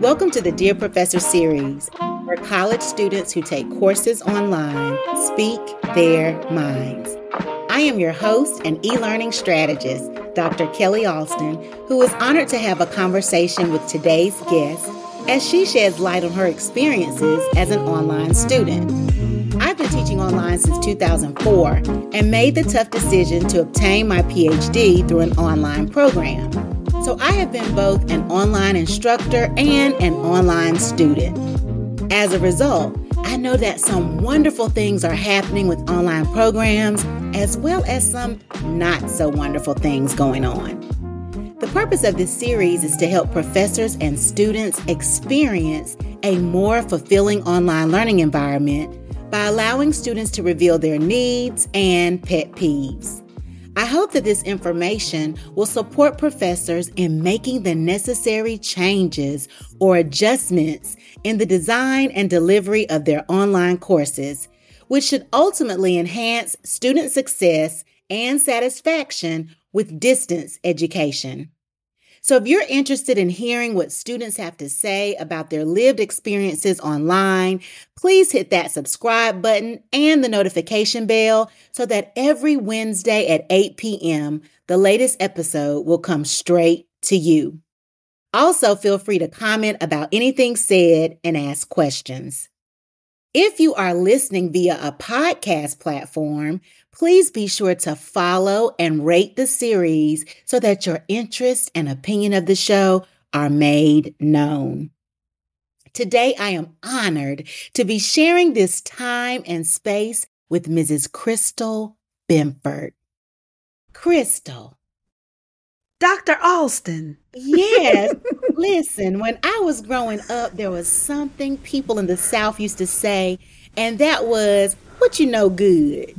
Welcome to the Dear Professor series, where college students who take courses online speak their minds. I am your host and e learning strategist, Dr. Kellie Alston, who is honored to have a conversation with today's guest as she sheds light on her experiences as an online student. I've been teaching online since 2004 and made the tough decision to obtain my PhD through an online program. So I have been both an online instructor and an online student. As a result, I know that some wonderful things are happening with online programs, as well as some not so wonderful things going on. The purpose of this series is to help professors and students experience a more fulfilling online learning environment by allowing students to reveal their needs and pet peeves. I hope that this information will support professors in making the necessary changes or adjustments in the design and delivery of their online courses, which should ultimately enhance student success and satisfaction with distance education. So, if you're interested in hearing what students have to say about their lived experiences online, please hit that subscribe button and the notification bell so that every Wednesday at 8 p.m., the latest episode will come straight to you. Also, feel free to comment about anything said and ask questions. If you are listening via a podcast platform, please be sure to follow and rate the series so that your interest and opinion of the show are made known. Today, I am honored to be sharing this time and space with Mrs. Christyl Benford. Christyl. Dr. Alston. Yes. Listen, when I was growing up, there was something people in the South used to say, and that was, what you know good.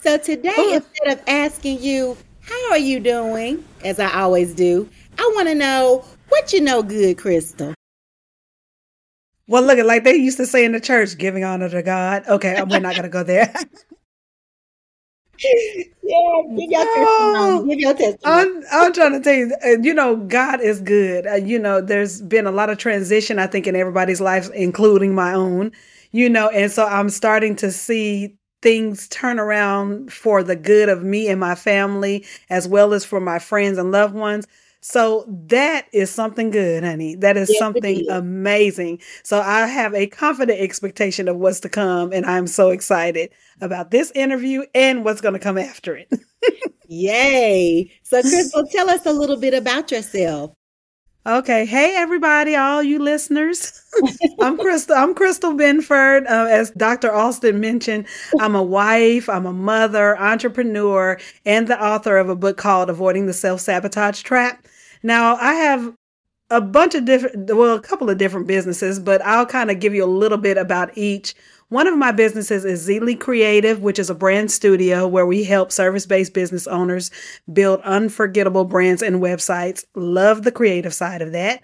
So today, oh. instead of asking you, how are you doing, as I always do, I want to know what you know good, Christyl. Well, look at like they used to say in the church, giving honor to God. Okay, we're not gonna go there. yeah, give your testimony. Give your testimony. I'm, I'm trying to tell you, you know, God is good. Uh, you know, there's been a lot of transition, I think, in everybody's lives, including my own. You know, and so I'm starting to see things turn around for the good of me and my family, as well as for my friends and loved ones. So that is something good, honey. That is yes, something amazing. So I have a confident expectation of what's to come, and I'm so excited about this interview and what's going to come after it. Yay. So, Christyl, tell us a little bit about yourself. Okay. Hey, everybody, all you listeners. I'm Christyl. I'm Christyl Benford. Uh, as Dr. Alston mentioned, I'm a wife, I'm a mother, entrepreneur, and the author of a book called Avoiding the Self Sabotage Trap. Now, I have a bunch of different, well, a couple of different businesses, but I'll kind of give you a little bit about each one of my businesses is Zealey Creative, which is a brand studio where we help service based business owners build unforgettable brands and websites. Love the creative side of that.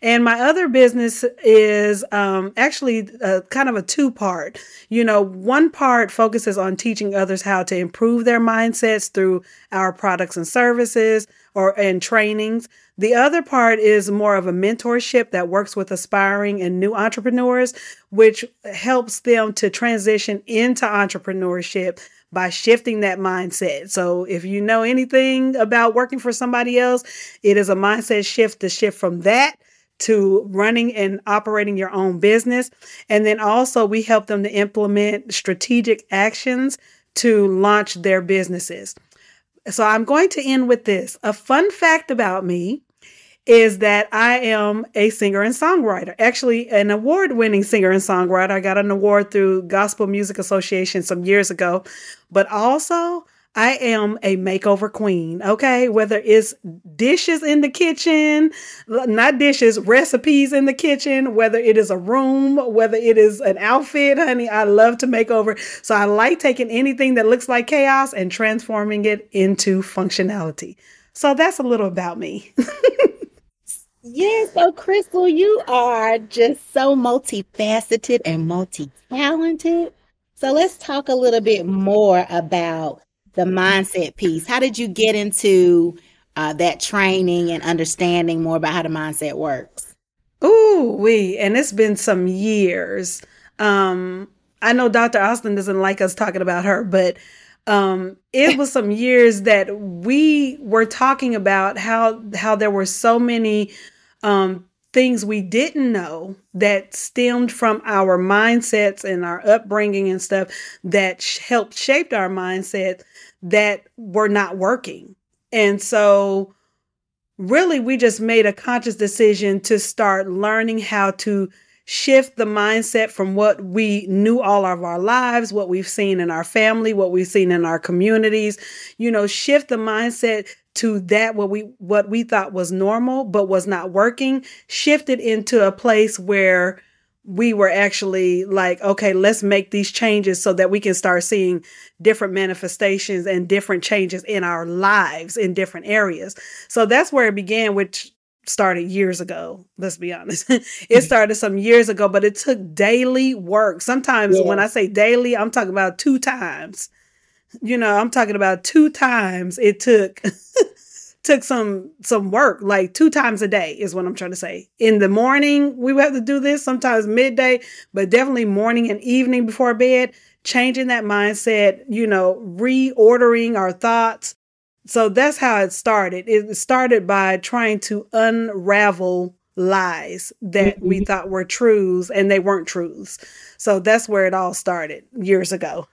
And my other business is um, actually a, kind of a two part. You know, one part focuses on teaching others how to improve their mindsets through our products and services or and trainings. The other part is more of a mentorship that works with aspiring and new entrepreneurs, which helps them to transition into entrepreneurship by shifting that mindset. So, if you know anything about working for somebody else, it is a mindset shift to shift from that to running and operating your own business. And then also, we help them to implement strategic actions to launch their businesses. So, I'm going to end with this a fun fact about me is that I am a singer and songwriter, actually, an award winning singer and songwriter. I got an award through Gospel Music Association some years ago, but also I am a makeover queen, okay? Whether it's dishes in the kitchen, not dishes, recipes in the kitchen, whether it is a room, whether it is an outfit, honey, I love to make over. So I like taking anything that looks like chaos and transforming it into functionality. So that's a little about me. Yes, so Christyl, you are just so multifaceted and multi-talented. So let's talk a little bit more about the mindset piece. How did you get into uh, that training and understanding more about how the mindset works? Ooh, we and it's been some years. Um, I know Dr. Alston doesn't like us talking about her, but um, it was some years that we were talking about how how there were so many um, things we didn't know that stemmed from our mindsets and our upbringing and stuff that sh- helped shaped our mindset that were not working. And so really we just made a conscious decision to start learning how to shift the mindset from what we knew all of our lives, what we've seen in our family, what we've seen in our communities, you know, shift the mindset to that what we what we thought was normal but was not working, shifted into a place where we were actually like, okay, let's make these changes so that we can start seeing different manifestations and different changes in our lives in different areas. So that's where it began, which started years ago. Let's be honest. it started some years ago, but it took daily work. Sometimes when I say daily, I'm talking about two times. You know, I'm talking about two times it took took some some work like two times a day is what i'm trying to say in the morning we would have to do this sometimes midday but definitely morning and evening before bed changing that mindset you know reordering our thoughts so that's how it started it started by trying to unravel lies that mm-hmm. we thought were truths and they weren't truths so that's where it all started years ago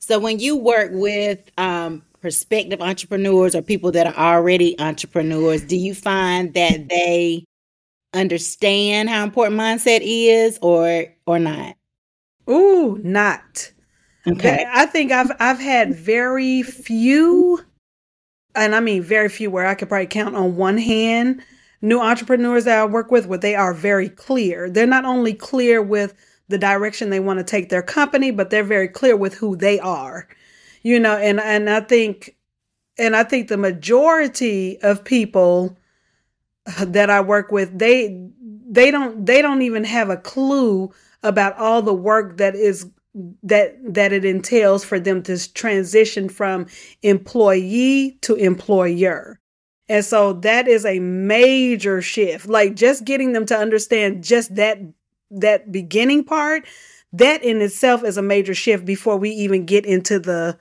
so when you work with um, prospective entrepreneurs or people that are already entrepreneurs, do you find that they understand how important mindset is or or not? Ooh, not. Okay. I think I've I've had very few and I mean very few where I could probably count on one hand new entrepreneurs that I work with where they are very clear. They're not only clear with the direction they want to take their company, but they're very clear with who they are you know and and i think and i think the majority of people that i work with they they don't they don't even have a clue about all the work that is that that it entails for them to transition from employee to employer and so that is a major shift like just getting them to understand just that that beginning part that in itself is a major shift before we even get into the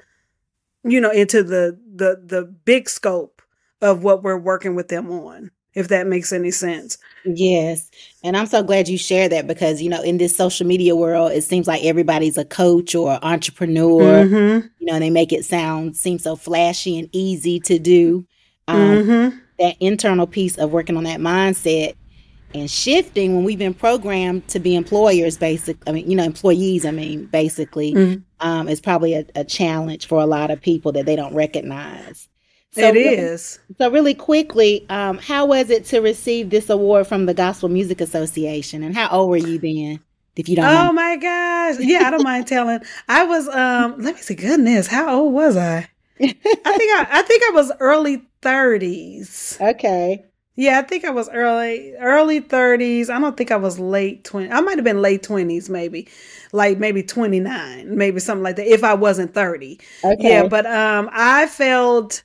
you know, into the the the big scope of what we're working with them on if that makes any sense. Yes. And I'm so glad you share that because, you know, in this social media world, it seems like everybody's a coach or entrepreneur. Mm-hmm. You know, they make it sound seem so flashy and easy to do. Um, mm-hmm. That internal piece of working on that mindset and shifting when we've been programmed to be employers basic i mean you know employees i mean basically mm-hmm. um, is probably a, a, challenge for a lot of people that they don't recognize so it really, is. so really quickly um, how was it to receive this award from the gospel music association and how old were you then if you don't oh mind. my gosh yeah i don't mind telling i was um let me see goodness how old was i i think i i think i was early 30s okay yeah, I think I was early early 30s. I don't think I was late 20. I might have been late 20s maybe. Like maybe 29, maybe something like that if I wasn't 30. Okay. Yeah, but um I felt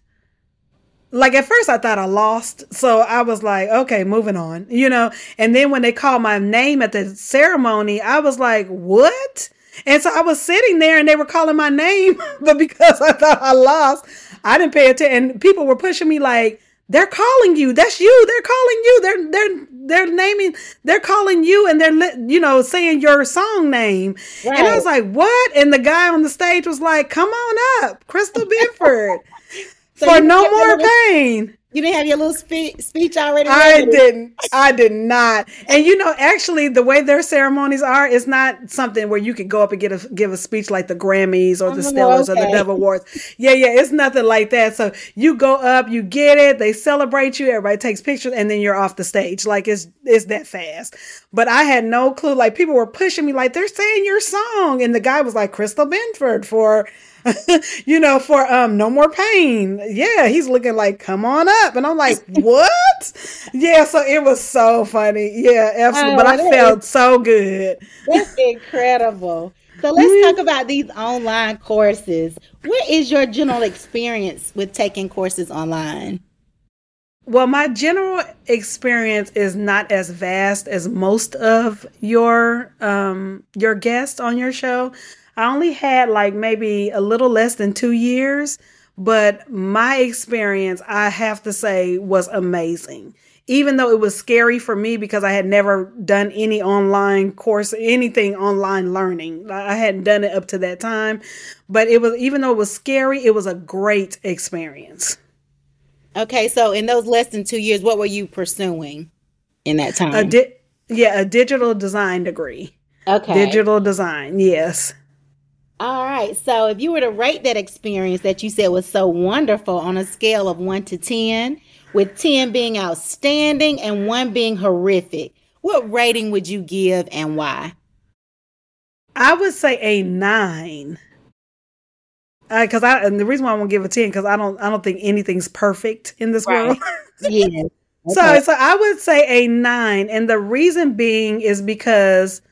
like at first I thought I lost. So I was like, okay, moving on, you know. And then when they called my name at the ceremony, I was like, what? And so I was sitting there and they were calling my name, but because I thought I lost, I didn't pay attention. And people were pushing me like, they're calling you. That's you. They're calling you. They're they're they're naming. They're calling you, and they're you know saying your song name. Right. And I was like, what? And the guy on the stage was like, come on up, Christyl Benford, so for no more pain. You didn't have your little spe- speech already. I didn't. I did not. And you know, actually, the way their ceremonies are, it's not something where you could go up and get a give a speech like the Grammys or the oh, Stellars okay. or the Dove Awards. Yeah, yeah, it's nothing like that. So you go up, you get it, they celebrate you, everybody takes pictures, and then you're off the stage. Like it's it's that fast. But I had no clue. Like people were pushing me, like they're saying your song, and the guy was like Christyl Benford for you know, for um no more pain. Yeah, he's looking like, come on up. And I'm like, what? yeah, so it was so funny. Yeah, absolutely. Oh, but I felt is, so good. That's incredible. So let's mm-hmm. talk about these online courses. What is your general experience with taking courses online? Well, my general experience is not as vast as most of your um your guests on your show. I only had like maybe a little less than 2 years, but my experience, I have to say, was amazing. Even though it was scary for me because I had never done any online course, anything online learning. I hadn't done it up to that time, but it was even though it was scary, it was a great experience. Okay, so in those less than two years, what were you pursuing in that time? A di- yeah, a digital design degree. Okay. Digital design, yes. All right. So if you were to rate that experience that you said was so wonderful on a scale of one to 10, with 10 being outstanding and one being horrific, what rating would you give and why? I would say a nine uh, because I, I and the reason why I won't give a ten because I don't I don't think anything's perfect in this right. world. yeah. Okay. So so I would say a nine, and the reason being is because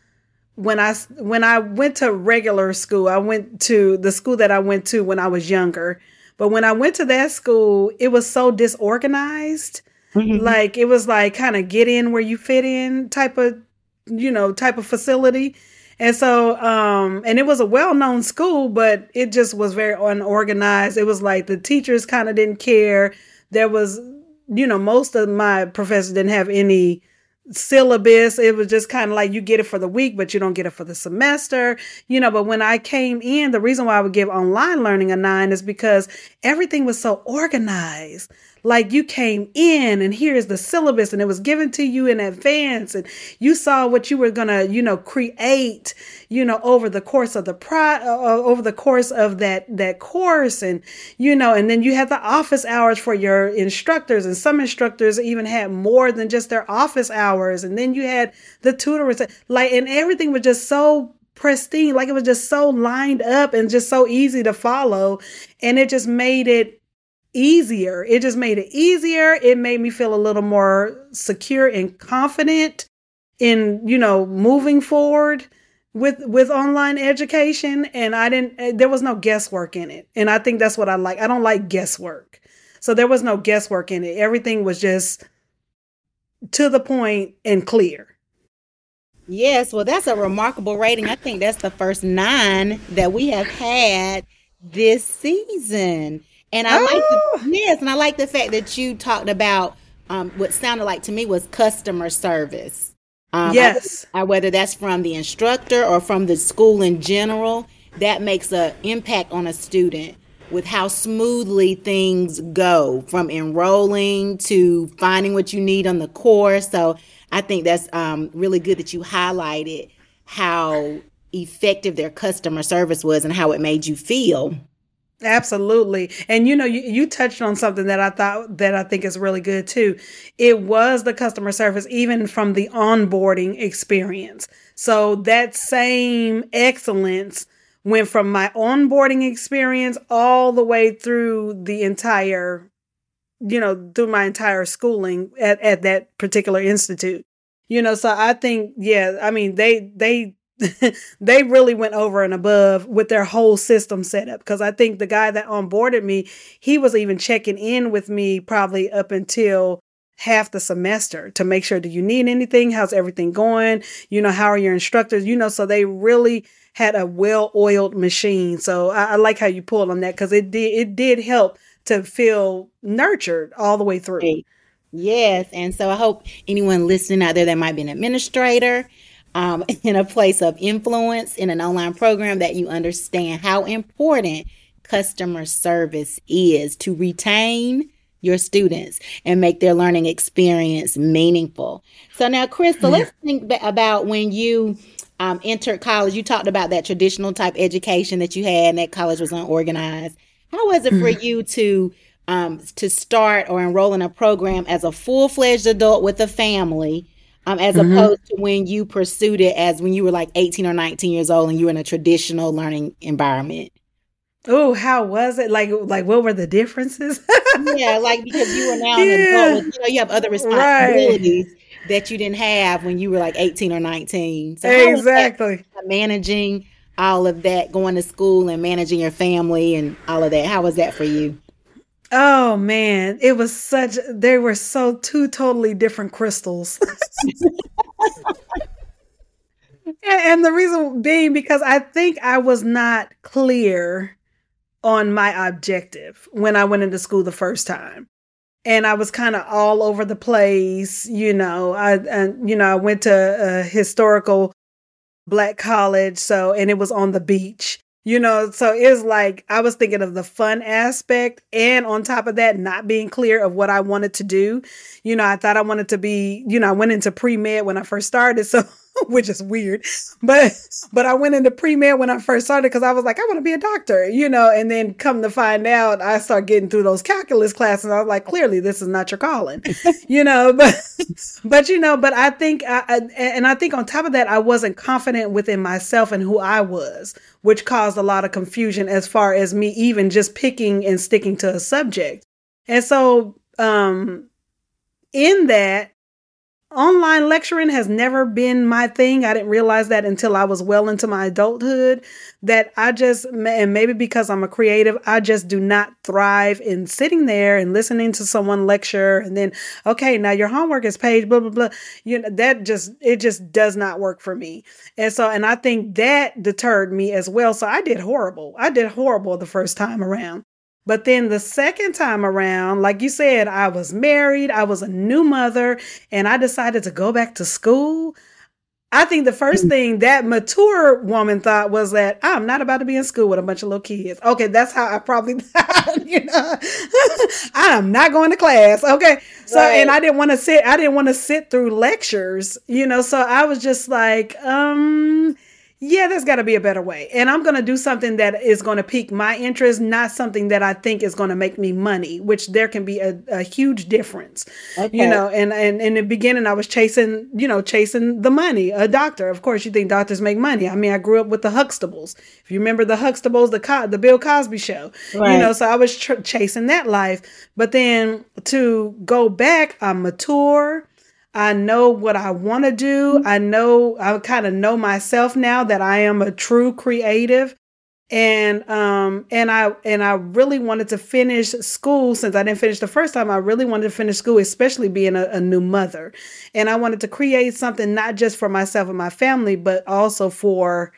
when I when I went to regular school, I went to the school that I went to when I was younger. But when I went to that school, it was so disorganized. Mm-hmm. Like it was like kind of get in where you fit in type of you know type of facility and so, um, and it was a well known school, but it just was very unorganized. It was like the teachers kind of didn't care. There was, you know, most of my professors didn't have any syllabus. It was just kind of like you get it for the week, but you don't get it for the semester, you know. But when I came in, the reason why I would give online learning a nine is because everything was so organized like you came in and here's the syllabus and it was given to you in advance and you saw what you were going to you know create you know over the course of the pro uh, over the course of that that course. And you know and then you had the office hours for your instructors and some instructors even had more than just their office hours. And then you had the tutors like and everything was just so pristine like it was just so lined up and just so easy to follow. And it just made it easier. It just made it easier. It made me feel a little more secure and confident in, you know, moving forward with with online education and I didn't eh, there was no guesswork in it. And I think that's what I like. I don't like guesswork. So there was no guesswork in it. Everything was just to the point and clear. Yes, well that's a remarkable rating. I think that's the first 9 that we have had this season. And I oh. like the, oh. yes, and I like the fact that you talked about um, what sounded like to me was customer service. Um, yes, I, I, whether that's from the instructor or from the school in general, that makes an impact on a student with how smoothly things go from enrolling to finding what you need on the course. So I think that's um, really good that you highlighted how effective their customer service was and how it made you feel. Absolutely. And you know, you, you touched on something that I thought that I think is really good too. It was the customer service, even from the onboarding experience. So that same excellence went from my onboarding experience all the way through the entire, you know, through my entire schooling at, at that particular institute. You know, so I think, yeah, I mean, they, they, they really went over and above with their whole system setup because I think the guy that onboarded me, he was even checking in with me probably up until half the semester to make sure do you need anything? How's everything going? You know how are your instructors? You know so they really had a well-oiled machine. So I, I like how you pulled on that because it did it did help to feel nurtured all the way through. Yes and so i hope anyone listening out there that might be an administrator um, in a place of influence in an online program that you understand how important customer service is to retain your students and make their learning experience meaningful. So now, Christyl, yeah. let's think about when you um, entered college. You talked about that traditional type education that you had, and that college was unorganized. How was it mm. for you to um, to start or enroll in a program as a full fledged adult with a family? Um, as mm-hmm. opposed to when you pursued it as when you were like 18 or 19 years old and you were in a traditional learning environment? Oh, how was it? Like, like what were the differences? yeah, like because you were now yeah. an adult, you know, you have other responsibilities right. that you didn't have when you were like 18 or 19. So exactly managing all of that, going to school and managing your family and all of that. How was that for you? Oh man, it was such they were so two totally different crystals. and, the reason being because I think I was not clear on my objective when I went into school the first time. And I was kind of all over the place, you know. I, and you know, I went to a historical black college, so and it was on the beach. You know, so it's like I was thinking of the fun aspect, and on top of that, not being clear of what I wanted to do. You know, I thought I wanted to be, you know, I went into pre med when I first started. So which is weird. But but I went into pre med when I first started because I was like, I want to be a doctor, you know. And then come to find out, I start getting through those calculus classes. I was like, clearly, this is not your calling, you know. But but you know, but I think, I, I, and I think on top of that, I wasn't confident within myself and who I was, which caused a lot of confusion as far as me even just picking and sticking to a subject. And so, um, in that online lecturing has never been my thing. I didn't realize that until I was well into my adulthood. That I just, and maybe because I'm a creative, I just do not thrive in sitting there and listening to someone lecture and then, okay, now your homework is page, blah, blah, blah. You know, that just, it just does not work for me. And so, and I think that deterred me as well. So I did horrible. I did horrible the first time around. But then the second time around, like you said, I was married, I was a new mother, and I decided to go back to school. I think the first mm. thing that mature woman thought was that I'm not about to be in school with a bunch of little kids. Okay, that's how I probably thought, you know. I'm not going to class. Okay. So right. and I didn't want to sit I didn't want to sit through lectures, you know. So I was just like, um yeah, there's got to be a better way. And I'm going to do something that is going to pique my interest, not something that I think is going to make me money, which there can be a, a huge difference. Okay. You know, and, and in the beginning, I was chasing, you know, chasing the money. A doctor, of course, you think doctors make money. I mean, I grew up with the Huxtables. If you remember the Huxtables, the Co- the Bill Cosby show, right. you know, so I was tr- chasing that life. But then to go back, I'm mature. I know what I want to do. I know I kind of know myself now that I am a true creative. And um and I and I really wanted to finish school since I didn't finish the first time. I really wanted to finish school, especially being a, a new mother. And I wanted to create something not just for myself and my family, but also for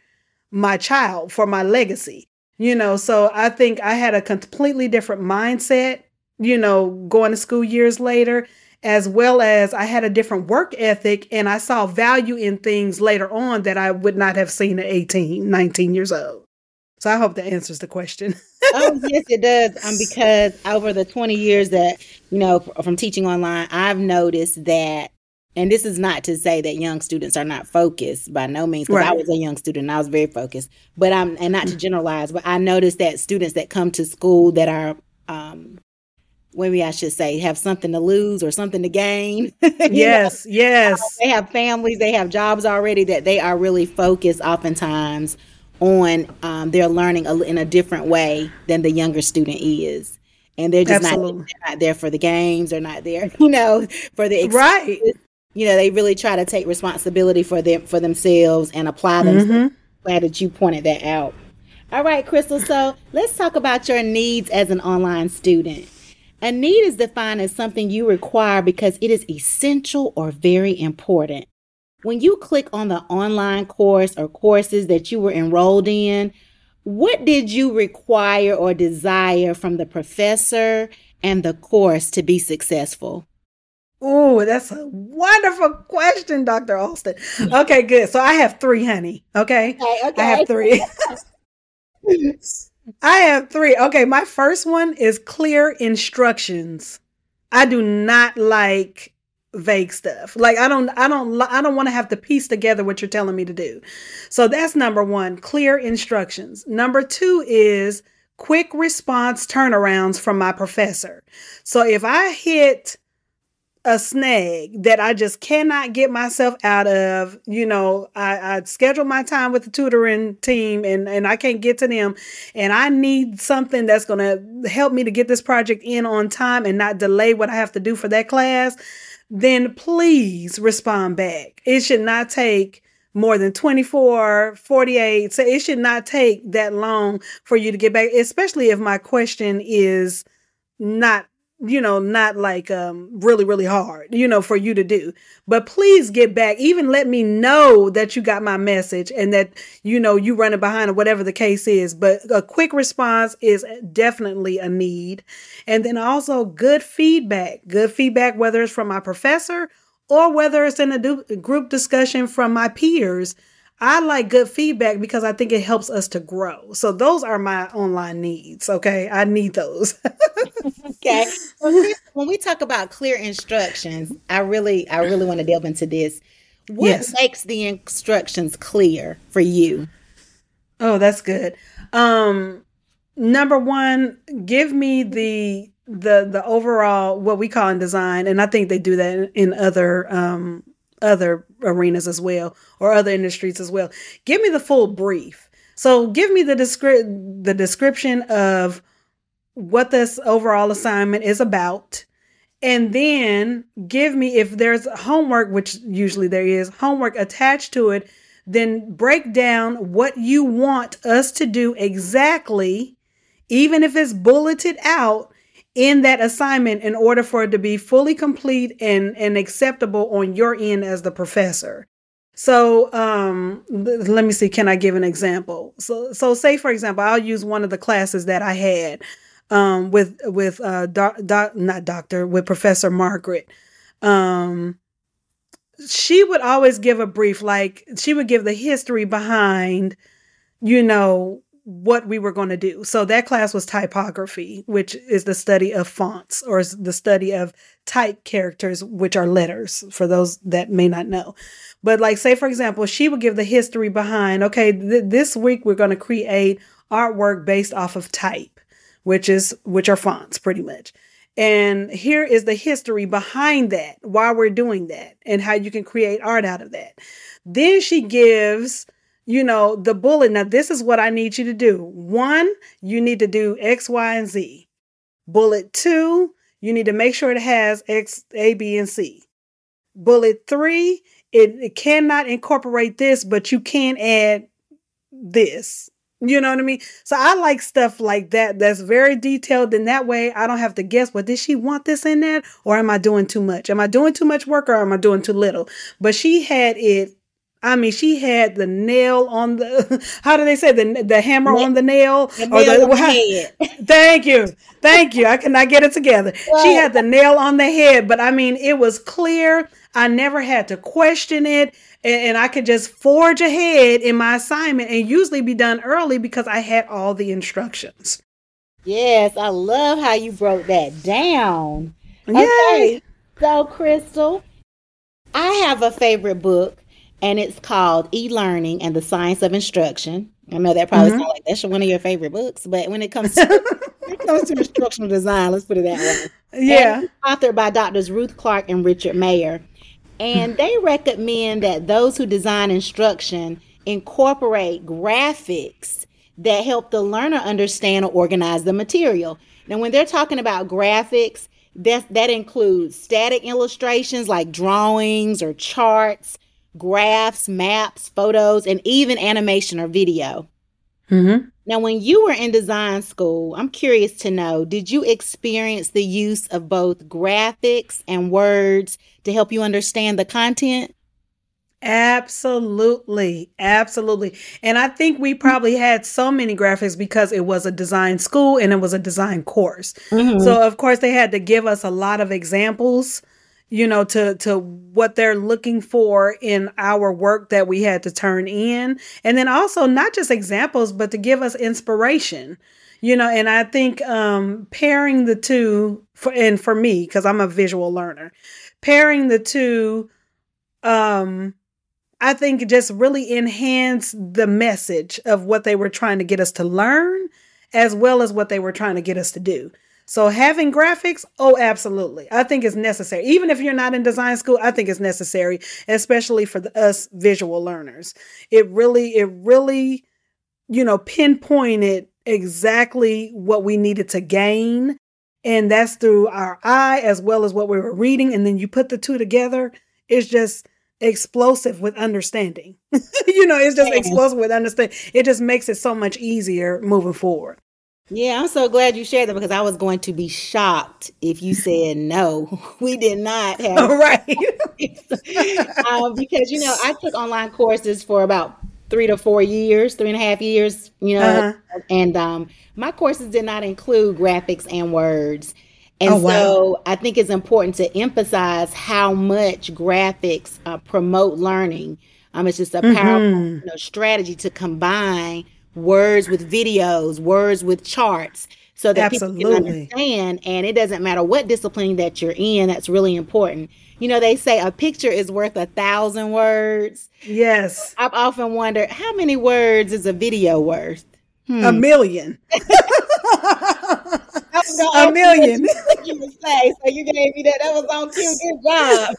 my child, for my legacy. You know, so I think I had a completely different mindset, you know, going to school years later as well as I had a different work ethic and I saw value in things later on that I would not have seen at 18, 19 years old. So I hope that answers the question. oh, yes, it does. Um, because over the 20 years that, you know, from teaching online, I've noticed that, and this is not to say that young students are not focused by no means, because right. I was a young student and I was very focused, but I'm, and not to generalize, but I noticed that students that come to school that are, um, maybe I should say, have something to lose or something to gain. yes, know? yes. They have families, they have jobs already that they are really focused oftentimes on um, their learning in a different way than the younger student is. And they're just not, they're not, there for the games. They're not there, you know, for the right. You know, they really try to take responsibility for them for themselves and apply them. Mm-hmm. Glad that you pointed that out. All right, Christyl. So let's talk about your needs as an online student. A need is defined as something you require because it is essential or very important. When you click on the online course or courses that you were enrolled in, what did you require or desire from the professor and the course to be successful? Oh, that's a wonderful question, Dr. Alston. Okay, good. So I have three, honey. Okay. Okay. okay. I have three. I have three. Okay, my first one is clear instructions. I do not like vague stuff. Like I don't I don't I don't want to have to piece together what you're telling me to do. So that's number 1, clear instructions. Number 2 is quick response turnarounds from my professor. So if I hit a snag that I just cannot get myself out of. You know, I, I schedule my time with the tutoring team and, and I can't get to them. And I need something that's going to help me to get this project in on time and not delay what I have to do for that class. Then please respond back. It should not take more than 24, 48. So it should not take that long for you to get back, especially if my question is not you know, not like um really, really hard, you know, for you to do. But please get back. Even let me know that you got my message and that, you know, you running behind or whatever the case is. But a quick response is definitely a need. And then also good feedback. Good feedback, whether it's from my professor or whether it's in a do- group discussion from my peers I like good feedback because I think it helps us to grow. So those are my online needs. Okay. I need those. okay. when we talk about clear instructions, I really, I really want to delve into this. What yes. makes the instructions clear for you? Oh, that's good. Um, number one, give me the the the overall what we call in design, and I think they do that in, in other um other arenas as well or other industries as well. Give me the full brief. So give me the descri- the description of what this overall assignment is about. And then give me if there's homework, which usually there is homework attached to it, then break down what you want us to do exactly, even if it's bulleted out in that assignment in order for it to be fully complete and, and acceptable on your end as the professor. So um, let me see, can I give an example? So, so say for example, I'll use one of the classes that I had um, with with uh, doc, doc, not doctor with Professor Margaret. Um, she would always give a brief, like she would give the history behind, you know, what we were going to do. So that class was typography, which is the study of fonts or the study of type characters, which are letters for those that may not know. But like, say, for example, she would give the history behind, okay, th- this week we're going to create artwork based off of type, which is, which are fonts pretty much. And here is the history behind that, why we're doing that, and how you can create art out of that. Then she gives you know, the bullet. Now, this is what I need you to do. One, you need to do X, Y, and Z. Bullet two, you need to make sure it has X, A, B, and C. Bullet three, it, it cannot incorporate this, but you can add this. You know what I mean? So I like stuff like that that's very detailed. And that way I don't have to guess, well, did she want this in there? Or am I doing too much? Am I doing too much work or am I doing too little? But she had it I mean, she had the nail on the. How do they say the the hammer on the nail? The nail or the, the head. Thank you, thank you. I cannot get it together. She had the nail on the head, but I mean, it was clear. I never had to question it, and, and I could just forge ahead in my assignment, and usually be done early because I had all the instructions. Yes, I love how you broke that down. Yay. So Christyl, I have a favorite book and it's called E-Learning and the Science of Instruction. I know that probably mm-hmm. sounds like that's one of your favorite books, but when it comes to when it comes to instructional design, let's put it that way. Yeah. authored by Doctors Ruth Clark and Richard Mayer. And they recommend that those who design instruction incorporate graphics that help the learner understand or organize the material. Now, when they're talking about graphics, that, that includes static illustrations like drawings or charts, graphs, maps, photos, and even animation or video. Mm-hmm. Now, when you were in design school, I'm curious to know did you experience the use of both graphics and words to help you understand the content? Absolutely. Absolutely. And I think we probably had so many graphics because it was a design school and it was a design course. Mm-hmm. So, of course, they had to give us a lot of examples you know to to what they're looking for in our work that we had to turn in. And then also not just examples but to give us inspiration. You know and i think um pairing the two for and for me because i'm a visual learner pairing the two um i think just really enhanced the message of what they were trying to get us to learn as well as what they were trying to get us to do so having graphics, oh, absolutely. I think it's necessary. Even if you're not in design school, I think it's necessary, especially for the, us visual learners. It really, it really, you know, pinpointed exactly what we needed to gain. And that's through our eye as well as what we were reading. And then you put the two together, it's just explosive with understanding. you know, it's just explosive with understanding. It just makes it so much easier moving forward. Yeah, I'm so glad you shared that because I was going to be shocked if you said no. We did not have right. um, because you know I took online courses for about three to four years, three and a half years, you know, uh-huh. and um, my courses did not include graphics and words. And oh, wow. so I think it's important to emphasize how much graphics uh, promote learning. Um, it's just a powerful mm-hmm. you know, strategy to combine words with videos, words with charts, so that Absolutely. people can understand. And it doesn't matter what discipline that you're in, that's really important. You know, they say a picture is worth a thousand words. Yes. I've often wondered how many words is a video worth? Hmm. A million. a million. you would say. So you gave me that. That was on cue. Good job.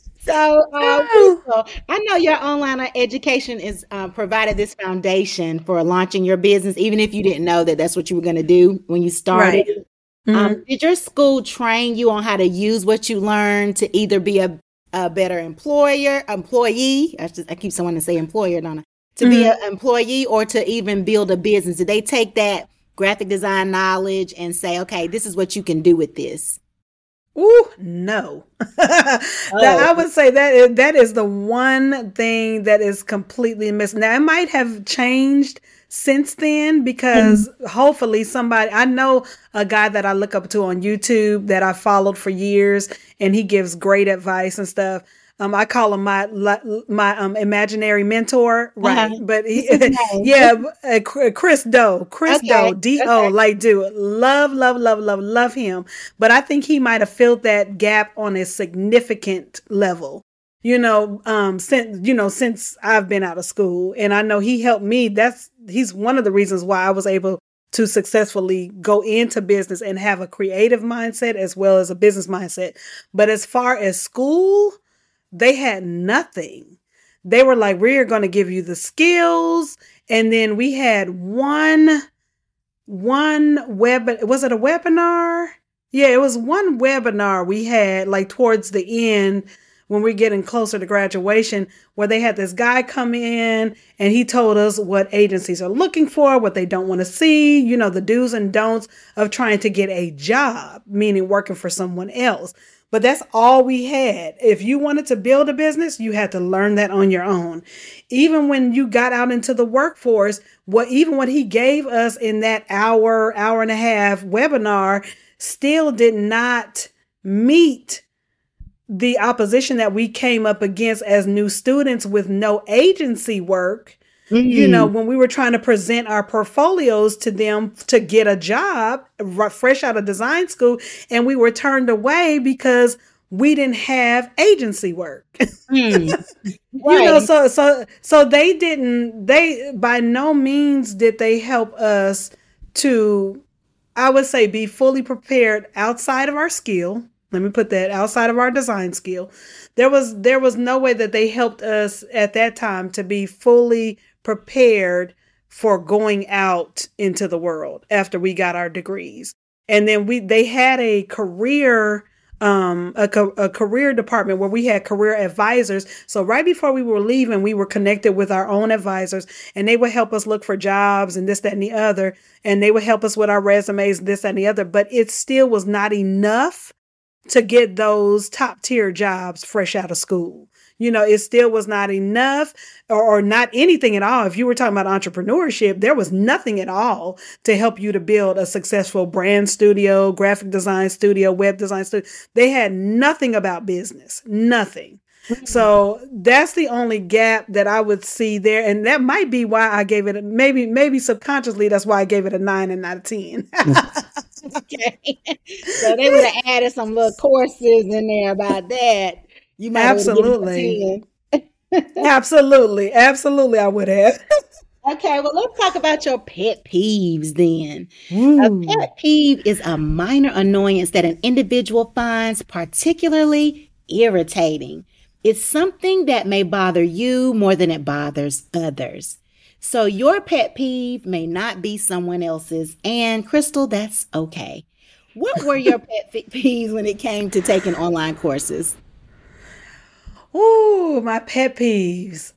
So, uh, I know your online education is uh, provided this foundation for launching your business, even if you didn't know that that's what you were going to do when you started. Right. Um, mm-hmm. Um, did your school train you on how to use what you learned to either be a, a better employer, employee? I, just, I keep someone to say employer, Donna. To mm-hmm. be an employee or to even build a business? Did they take that graphic design knowledge and say, okay, this is what you can do with this? Ooh, no. that, I would say that is, that is the one thing that is completely missing. Now it might have changed since then because mm-hmm. hopefully somebody I know a guy that I look up to on YouTube that I followed for years and he gives great advice and stuff. Um, I call him my my um imaginary mentor, right? Uh-huh. But he, yeah, uh, Chris Do, Chris okay. Do, D O, okay. like do love, love, love, love, love him. But I think he might have filled that gap on a significant level. You know, um, since you know, since I've been out of school, and I know he helped me. That's he's one of the reasons why I was able to successfully go into business and have a creative mindset as well as a business mindset. But as far as school, they had nothing. They were like, we're going to give you the skills. And then we had one, one web, was it a webinar? Yeah, it was one webinar we had like towards the end when we're getting closer to graduation, where they had this guy come in and he told us what agencies are looking for, what they don't want to see, you know, the do's and don'ts of trying to get a job, meaning working for someone else. But that's all we had. If you wanted to build a business, you had to learn that on your own. Even when you got out into the workforce, what even what he gave us in that hour, hour and a half webinar still did not meet the opposition that we came up against as new students with no agency work Mm-hmm. You know, when we were trying to present our portfolios to them to get a job fresh out of design school, and we were turned away because we didn't have agency work. Mm. right. You know, so so so they didn't they by no means did they help us to I would say be fully prepared outside of our skill. Let me put that outside of our design skill. There was there was no way that they helped us at that time to be fully prepared for going out into the world after we got our degrees. And then we they had a career um a, a career department where we had career advisors so right before we were leaving we were connected with our own advisors and they would help us look for jobs and this that and the other and they would help us with our resumes this and the other but it still was not enough to get those top tier jobs fresh out of school you know, it still was not enough or, or, not anything at all. If you were talking about entrepreneurship, there was nothing at all to help you to build a successful brand studio, graphic design studio, web design studio. They had nothing about business, nothing. Mm. So that's the only gap that I would see there, and that might be why I gave it. A, maybe, maybe subconsciously, that's why I gave it a nine and not a ten. okay, so they would have added some little courses in there about that you might absolutely, absolutely, absolutely. I would have. Okay, well, let's talk about your pet peeves then. A pet peeve is a minor annoyance that an individual finds particularly irritating. It's something that may bother you more than it bothers others. So, your pet peeve may not be someone else's. And, Christyl, that's okay. What were your pet peeves when it came to taking online courses? Ooh, my pet peeves.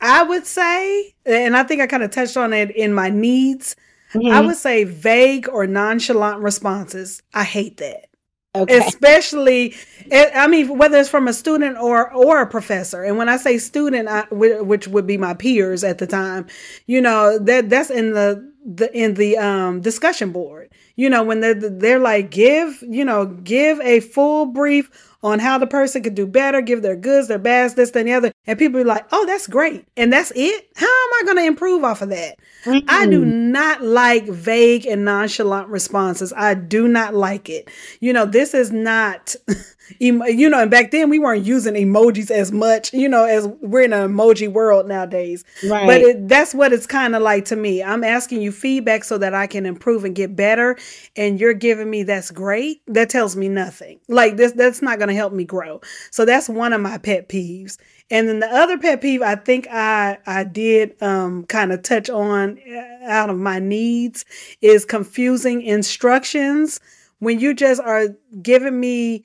I would say, and I think I kind of touched on it in my needs. Mm-hmm. I would say vague or nonchalant responses. I hate that. Okay. Especially, I mean, whether it's from a student or or a professor. And when I say student, I, which would be my peers at the time, you know that that's in the the in the um discussion board. You know when they're they're like give you know give a full brief on how the person could do better, give their goods, their bads, this, and the other. And people be like, oh, that's great. And that's it? How am I going to improve off of that? Mm-hmm. I do not like vague and nonchalant responses. I do not like it. You know, this is not you know, and back then we weren't using emojis as much, you know, as we're in an emoji world nowadays. Right. But it, that's what it's kind of like to me. I'm asking you feedback so that I can improve and get better, and you're giving me that's great. That tells me nothing. Like this, that's not going to help me grow. So that's one of my pet peeves. And then the other pet peeve I think I I did um, kind of touch on uh, out of my needs is confusing instructions when you just are giving me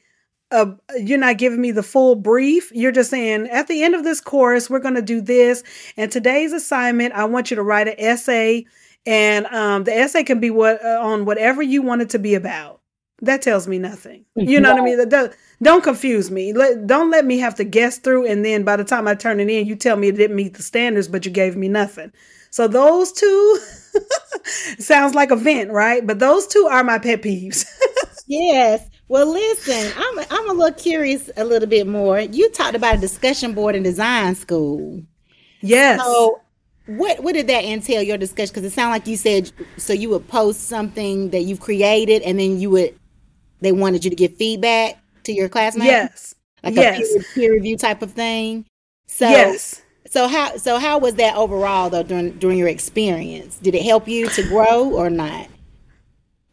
you're not giving me the full brief. You're just saying, at the end of this course, we're going to do this. And today's assignment, I want you to write an essay. And um, the essay can be what uh, on whatever you want it to be about. That tells me nothing. You know what I mean? That, don't confuse me. Let, don't let me have to guess through. And then by the time I turn it in, you tell me it didn't meet the standards, but you gave me nothing. So those two sounds like a vent, right? But those two are my pet peeves. yes. Well, listen, I'm I'm a little curious a little bit more. You talked about a discussion board in design school. Yes. So, what what did that entail? Your discussion because it sounded like you said so you would post something that you've created, and then you would they wanted you to give feedback to your classmates. Yes. Like yes. a peer, peer review type of thing. So yes. So how so how was that overall though during during your experience? Did it help you to grow or not?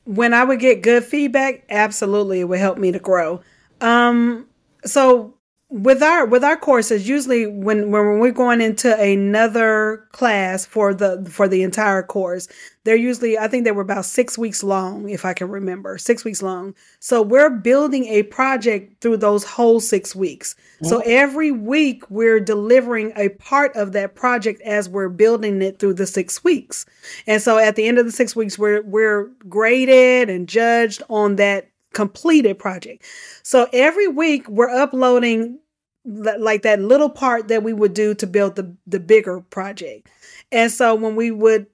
when I would get good feedback, absolutely it would help me to grow. Um, so with our with our courses, usually when when we're going into another class for the for the entire course, they're usually I think they were about six weeks long, if I can remember, six weeks long. So we're building a project through those whole six weeks. Mm-hmm. So every week we're delivering a part of that project as we're building it through the six weeks. And so at the end of the six weeks, we're we're graded and judged on that completed project. So every week we're uploading like that little part that we would do to build the the bigger project. And so when we would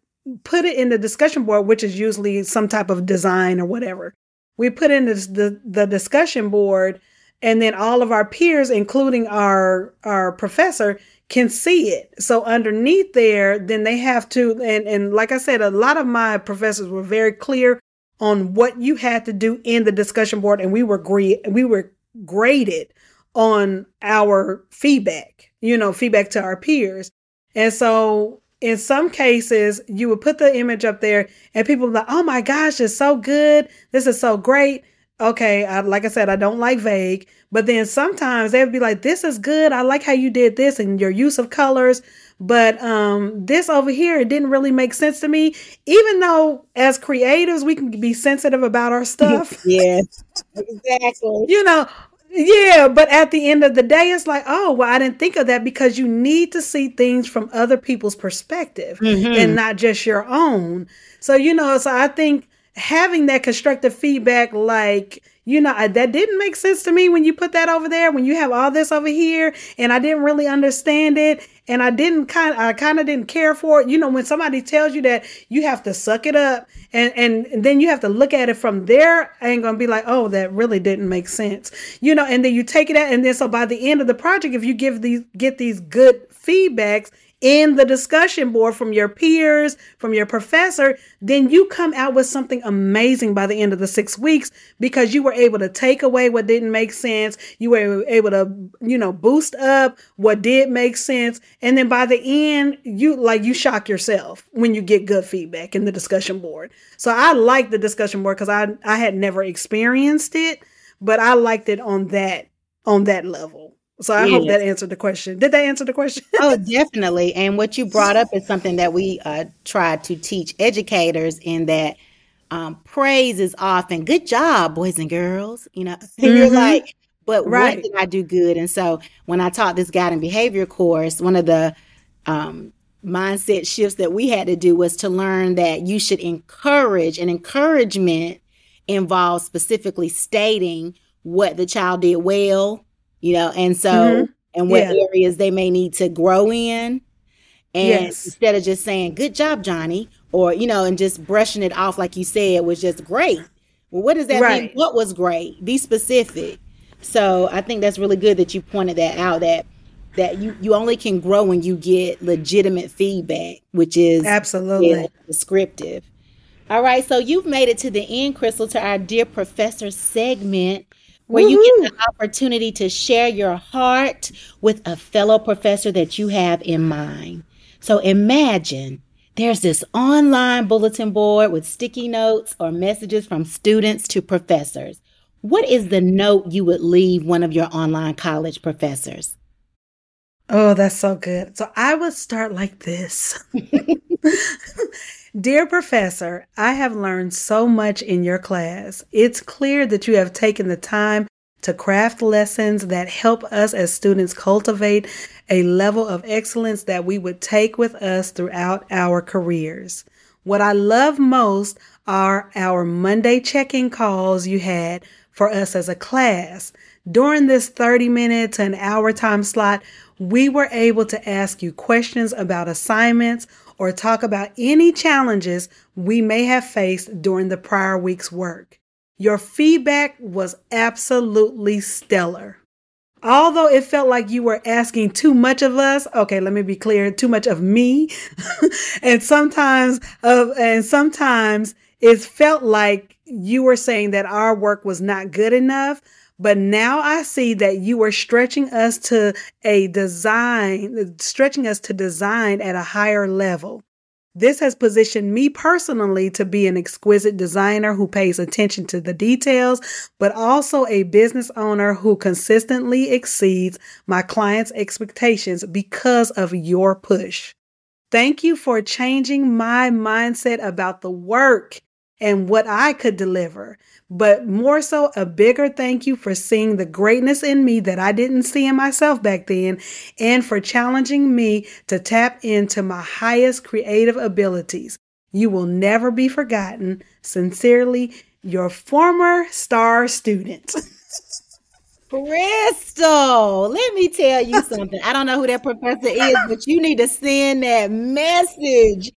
put it in the discussion board, which is usually some type of design or whatever, we put in this, the the discussion board, and then all of our peers, including our our professor, can see it. So underneath there, then they have to, and and like I said, a lot of my professors were very clear on what you had to do in the discussion board, and we were we were graded on our feedback, you know, feedback to our peers. And so in some cases, you would put the image up there and people like, oh my gosh, it's so good. This is so great. Okay, I, like I said, I don't like vague, but then sometimes they would be like, this is good. I like how you did this and your use of colors. But um, this over here, it didn't really make sense to me. Even though as creatives, we can be sensitive about our stuff. yes, exactly. you know, yeah, but at the end of the day, it's like, oh, well, I didn't think of that because you need to see things from other people's perspective mm-hmm. and not just your own. So, you know, so I think having that constructive feedback, like, you know, that didn't make sense to me when you put that over there, when you have all this over here, and I didn't really understand it. And I didn't kind I kind of didn't care for it. You know, when somebody tells you that you have to suck it up and, and, then you have to look at it from their angle and be like, oh, that really didn't make sense. You know, and then you take it out and then so by the end of the project, if you give these get these good feedbacks, in the discussion board from your peers, from your professor, then you come out with something amazing by the end of the six weeks because you were able to take away what didn't make sense. You were able to, you know, boost up what did make sense. And then by the end, you like you shock yourself when you get good feedback in the discussion board. So I like the discussion board because I, I had never experienced it, but I liked it on that on that level. So I hope that answered the question. Did that answer the question? oh, definitely. And what you brought up is something that we uh, try to teach educators in that um, praise is often good job, boys and girls. You know, mm-hmm. you're like, but right. what did I do good? And so when I taught this guiding behavior course, one of the um, mindset shifts that we had to do was to learn that you should encourage, and encouragement involves specifically stating what the child did well, you know, and so mm-hmm. and what yeah. areas they may need to grow in. And yes. instead of just saying, good job, Johnny, or, you know, and just brushing it off like you said was just great. Well, what does that right. mean? What was great? Be specific. So I think that's really good that you pointed that out that that you you only can grow when you get legitimate feedback, which is absolutely yeah, descriptive. All right, so you've made it to the end, Christyl, to our dear professor segment where Woo-hoo. you get the opportunity to share your heart with a fellow professor that you have in mind. So imagine there's this online bulletin board with sticky notes or messages from students to professors. What is the note you would leave one of your online college professors? Oh, that's so good. So I would start like this. Dear Professor, I have learned so much in your class. It's clear that you have taken the time to craft lessons that help us as students cultivate a level of excellence that we would take with us throughout our careers. What I love most are our Monday check in calls you had for us as a class. During this 30 minute to an hour time slot, we were able to ask you questions about assignments or talk about any challenges we may have faced during the prior week's work. Your feedback was absolutely stellar. Although it felt like you were asking too much of us, okay, let me be clear, too much of me. and sometimes of and sometimes it felt like you were saying that our work was not good enough. But now I see that you are stretching us to a design, stretching us to design at a higher level. This has positioned me personally to be an exquisite designer who pays attention to the details, but also a business owner who consistently exceeds my clients' expectations because of your push. Thank you for changing my mindset about the work and what I could deliver but more so a bigger thank you for seeing the greatness in me that I didn't see in myself back then and for challenging me to tap into my highest creative abilities. You will never be forgotten. Sincerely, your former star student. Christyl, let me tell you something. I don't know who that professor is, but you need to send that message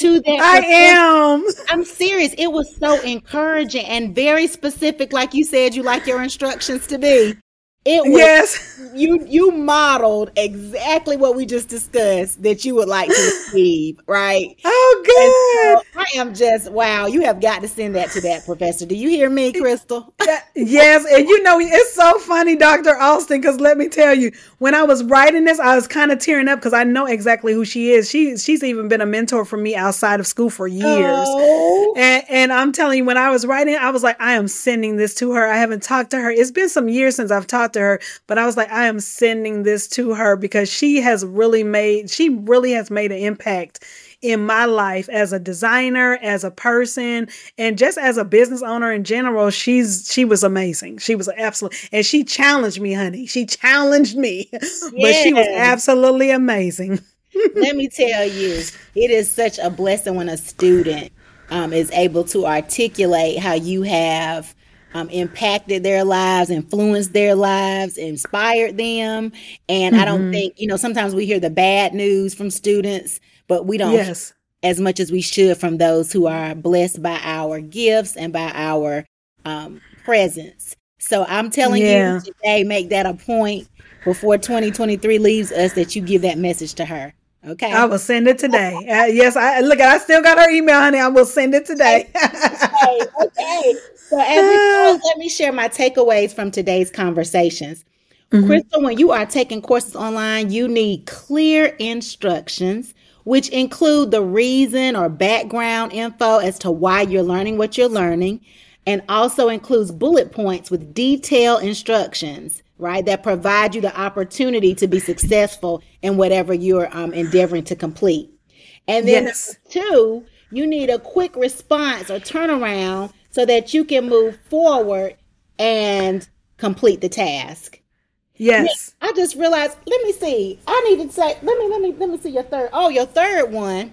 to that. I am. I'm serious. It was so encouraging and very specific, like you said, you like your instructions to be. It was, yes. You you modeled exactly what we just discussed that you would like to receive, right? Oh, good. So I am just wow. You have got to send that to that professor. Do you hear me, Christyl? yes, and you know it's so funny, Doctor Alston. Because let me tell you, when I was writing this, I was kind of tearing up because I know exactly who she is. She she's even been a mentor for me outside of school for years. Oh. And and I'm telling you, when I was writing, I was like, I am sending this to her. I haven't talked to her. It's been some years since I've talked to her, but I was like, I am sending this to her because she has really made, she really has made an impact in my life as a designer, as a person, and just as a business owner in general, she's she was amazing. She was absolute and she challenged me, honey. She challenged me. but she was absolutely amazing. Let me tell you, it is such a blessing when a student um, is able to articulate how you have um, impacted their lives, influenced their lives, inspired them. And mm-hmm. I don't mm-hmm. think, you know, sometimes we hear the bad news from students, but we don't yes. as much as we should from those who are blessed by our gifts and by our um, presence. So I'm telling yeah. you today, make that a point before 2023 leaves us that you give that message to her. Okay. I will send it today. Uh, yes, I look. I still got her email, honey. I will send it today. okay. okay. So, as we let me share my takeaways from today's conversations. Mm-hmm. Christyl, when you are taking courses online, you need clear instructions, which include the reason or background info as to why you're learning what you're learning, and also includes bullet points with detailed instructions, right, that provide you the opportunity to be successful in whatever you're um, endeavoring to complete. And then, yes. two, you need a quick response or turnaround so that you can move forward and complete the task. Yes. I just realized. Let me see. I need to say. Let me let me let me see your third. Oh, your third one.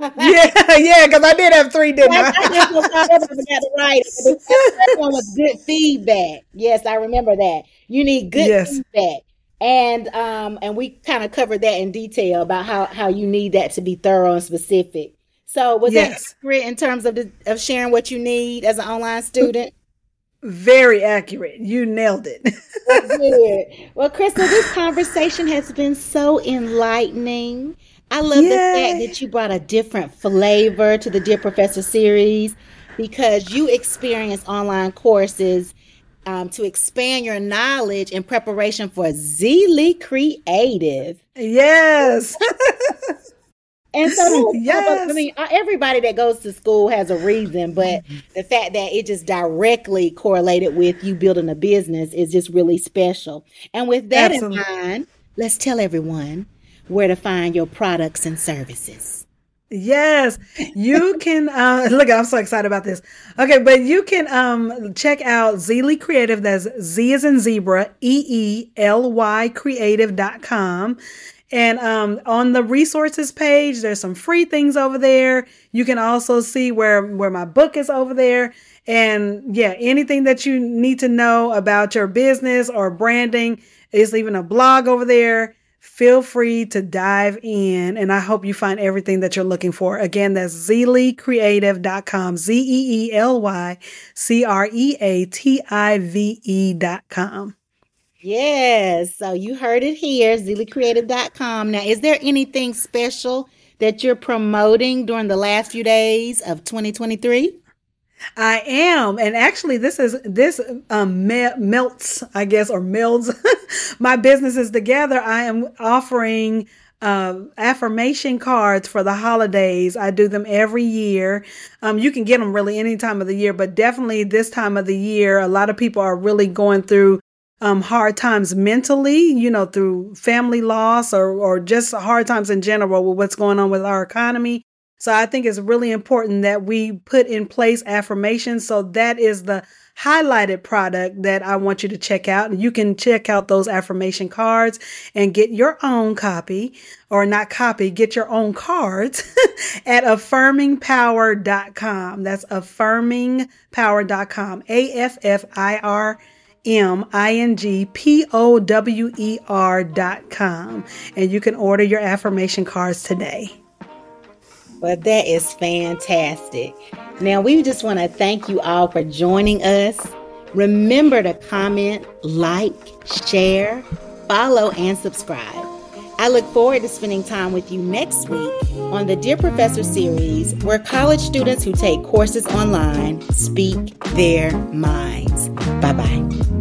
Yeah, yeah, because I did have three, didn't I? I, just forgot to write it. The one was good feedback. Yes, I remember that. You need good yes. feedback. And um and we kind of covered that in detail about how how you need that to be thorough and specific. So was yes. that accurate in terms of the, of sharing what you need as an online student? Very accurate. You nailed it. good. Well, Christyl, this conversation has been so enlightening. I love Yay. the fact that you brought a different flavor to the Dear Professor series because you experience online courses um, to expand your knowledge in preparation for Zeely Creative. Yes. And so, yes. I mean, everybody that goes to school has a reason, but the fact that it just directly correlated with you building a business is just really special. And with that Absolutely. in mind, let's tell everyone where to find your products and services. Yes, you can. Uh, look, I'm so excited about this. Okay, but you can um, check out Zeely Creative. That's Z is in zebra, E E L Y creative.com. And um, on the resources page, there's some free things over there. You can also see where where my book is over there. And yeah, anything that you need to know about your business or branding, is even a blog over there. Feel free to dive in, and I hope you find everything that you're looking for. Again, that's zeelycreative.com, Z E E L Y C R E A T I V E.com. Yes. So you heard it here, zeelycreative.com. Now, is there anything special that you're promoting during the last few days of 2023? I am, and actually, this is this um, me- melts, I guess, or melds my businesses together. I am offering um, affirmation cards for the holidays. I do them every year. Um, you can get them really any time of the year, but definitely this time of the year, a lot of people are really going through um, hard times mentally, you know, through family loss or, or just hard times in general with what's going on with our economy. So I think it's really important that we put in place affirmations. So that is the highlighted product that I want you to check out. You can check out those affirmation cards and get your own copy or not copy, get your own cards at affirmingpower.com. That's affirmingpower.com. A F F I R M I N G P O W E R dot com. And you can order your affirmation cards today. Well, that is fantastic. Now, we just want to thank you all for joining us. Remember to comment, like, share, follow, and subscribe. I look forward to spending time with you next week on the Dear Professor series, where college students who take courses online speak their minds. Bye bye.